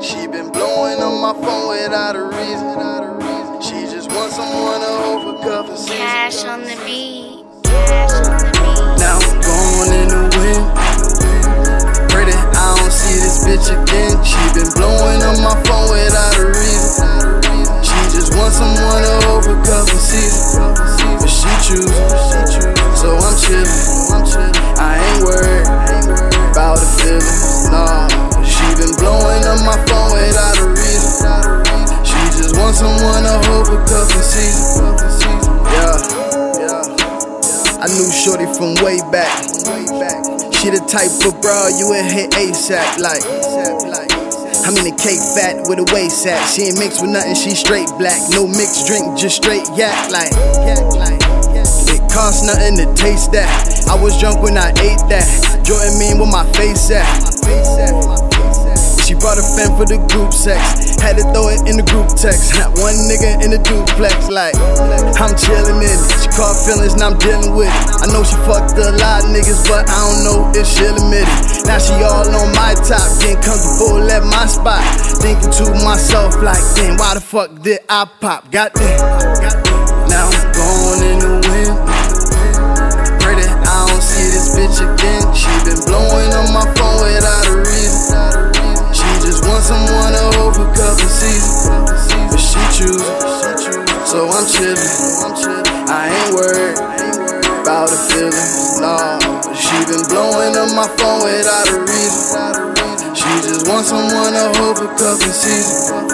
She been blowing on my phone without a reason. She just wants someone to hold for cuffing. Kash on the beat. I knew Shorty from way back. She the type of bra you would hit ASAP like. I'm in a cake fat with a waist at. She ain't mixed with nothing, she straight black. No mixed drink, just straight yak like. It costs nothing to taste that. I was drunk when I ate that. Jordan mean where my face at. She brought a fan for the group sex. Had to throw it in the group text. One nigga in the duplex, like I'm chillin' in it. She caught feelings and I'm dealing with it. I know she fucked a lot of niggas, but I don't know if she'll admit it. Now she all on my top, getting comfortable at my spot. Thinking to myself, like, damn, why the fuck did I pop? Got that. Now I'm gone in the blowing up my phone without a reason. She just wants someone to hold for cuffing season.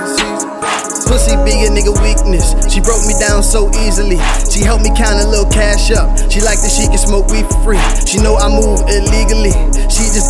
Pussy be a nigga weakness. She broke me down so easily. She helped me count a little cash up. She like that she can smoke weed for free. She know I move illegally.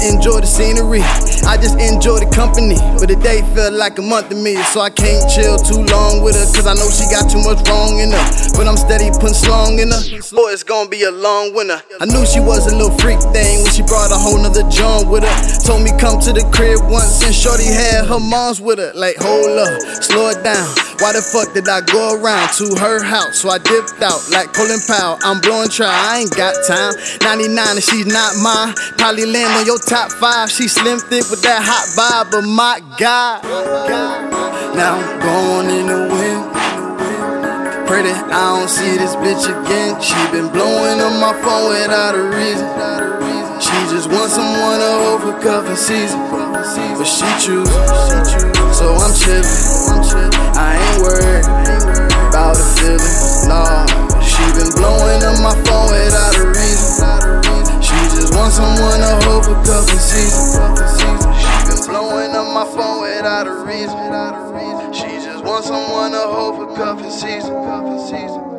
Enjoy the scenery. I just enjoy the company. But the day felt like a month to me. So I can't chill too long with her. Cause I know she got too much wrong in her. But I'm steady putting slong in her. Boy, it's gonna be a long winter. I knew she was a little freak thing when she brought a whole nother John with her. Told me come to the crib once and Shorty had her mom's with her. Like, hold up, slow it down. Why the fuck did I go around to her house? So I dipped out like Colin Powell. I'm blowing try, I ain't got time. 99 and she's not mine. Probably land on your top five. She slim thick with that hot vibe, but my God. Now I'm going in the wind. Pray that I don't see this bitch again. She been blowing up my phone without a reason. She just wants someone to hold for cuffing season. But she chooses, so I'm chillin'. Feelings, nah. She been blowing up my phone without a reason. She just wants someone to hold for cuffing season. She been blowing up my phone without a reason. She just wants someone to hold for cuffing season.